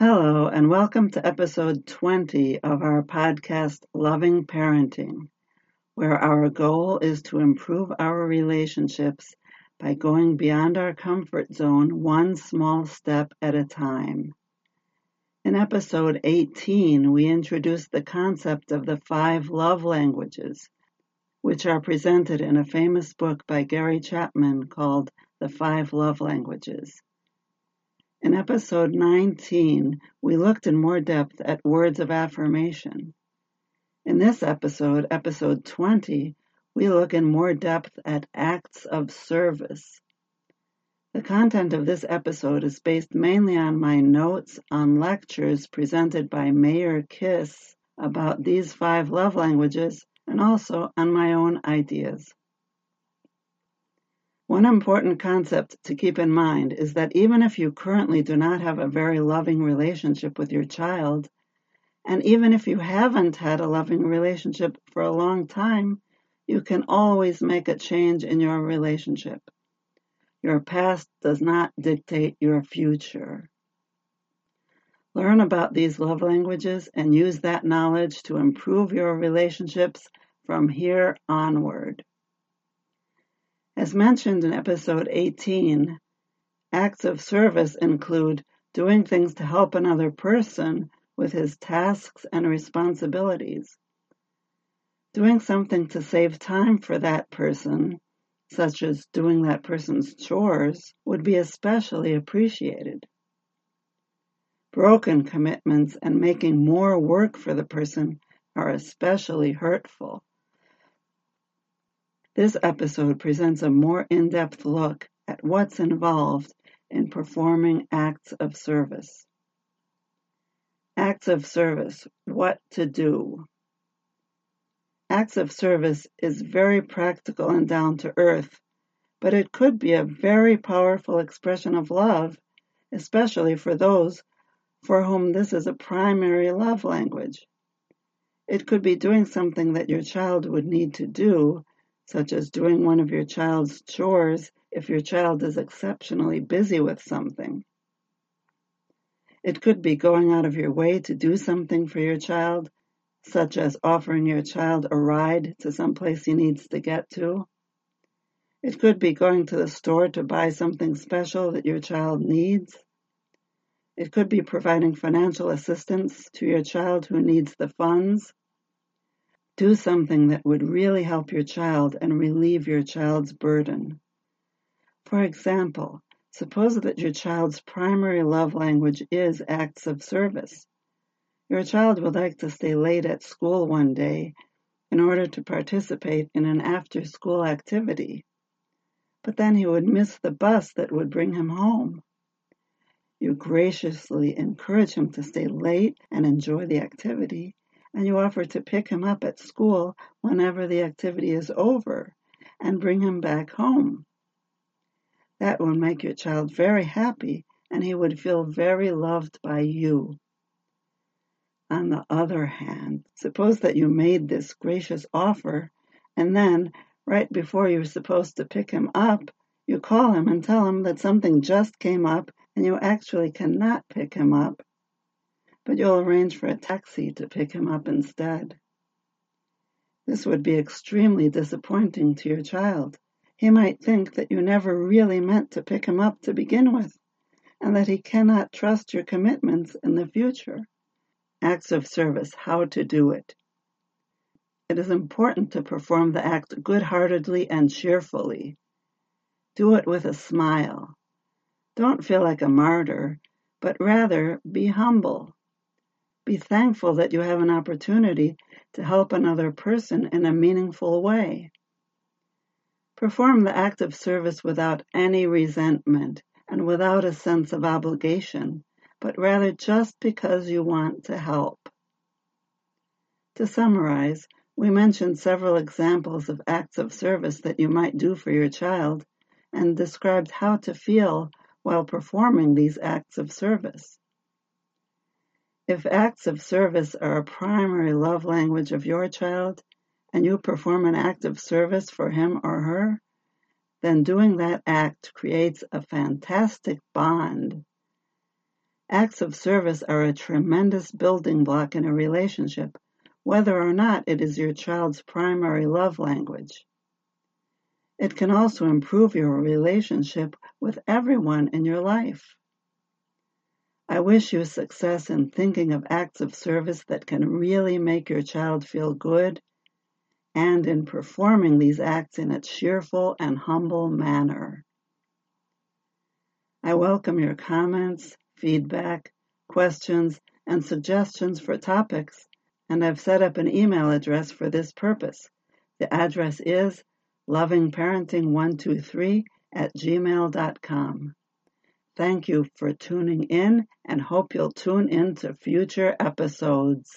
Hello, and welcome to episode 20 of our podcast, Loving Parenting, where our goal is to improve our relationships by going beyond our comfort zone one small step at a time. In episode 18, we introduced the concept of the five love languages, which are presented in a famous book by Gary Chapman called The Five Love Languages. In episode 19, we looked in more depth at words of affirmation. In this episode, episode 20, we look in more depth at acts of service. The content of this episode is based mainly on my notes on lectures presented by Mayor Kiss about these five love languages and also on my own ideas. One important concept to keep in mind is that even if you currently do not have a very loving relationship with your child, and even if you haven't had a loving relationship for a long time, you can always make a change in your relationship. Your past does not dictate your future. Learn about these love languages and use that knowledge to improve your relationships from here onward. As mentioned in episode 18, acts of service include doing things to help another person with his tasks and responsibilities. Doing something to save time for that person, such as doing that person's chores, would be especially appreciated. Broken commitments and making more work for the person are especially hurtful. This episode presents a more in-depth look at what's involved in performing acts of service. Acts of service, what to do. Acts of service is very practical and down to earth, but it could be a very powerful expression of love, especially for those for whom this is a primary love language. It could be doing something that your child would need to do such as doing one of your child's chores if your child is exceptionally busy with something. It could be going out of your way to do something for your child, such as offering your child a ride to some place he needs to get to. It could be going to the store to buy something special that your child needs. It could be providing financial assistance to your child who needs the funds do something that would really help your child and relieve your child's burden. For example, suppose that your child's primary love language is acts of service. Your child would like to stay late at school one day in order to participate in an after school activity, but then he would miss the bus that would bring him home. You graciously encourage him to stay late and enjoy the activity, and you offer to pick him up at school whenever the activity is over and bring him back home. That will make your child very happy and he would feel very loved by you. On the other hand, suppose that you made this gracious offer and then, right before you're supposed to pick him up, you call him and tell him that something just came up and you actually cannot pick him up but you'll arrange for a taxi to pick him up instead. This would be extremely disappointing to your child. He might think that you never really meant to pick him up to begin with, and that he cannot trust your commitments in the future. Acts of service, how to do it. It is important to perform the act good-heartedly and cheerfully. Do it with a smile. Don't feel like a martyr, but rather be humble. Be thankful that you have an opportunity to help another person in a meaningful way. Perform the act of service without any resentment and without a sense of obligation, but rather just because you want to help. To summarize, we mentioned several examples of acts of service that you might do for your child and described how to feel while performing these acts of service. If acts of service are a primary love language of your child, and you perform an act of service for him or her, then doing that act creates a fantastic bond. Acts of service are a tremendous building block in a relationship, whether or not it is your child's primary love language. It can also improve your relationship with everyone in your life. I wish you success in thinking of acts of service that can really make your child feel good and in performing these acts in a cheerful and humble manner. I welcome your comments, feedback, questions, and suggestions for topics, and I've set up an email address for this purpose. The address is lovingparenting123 at gmail.com. Thank you for tuning in and hope you'll tune in to future episodes.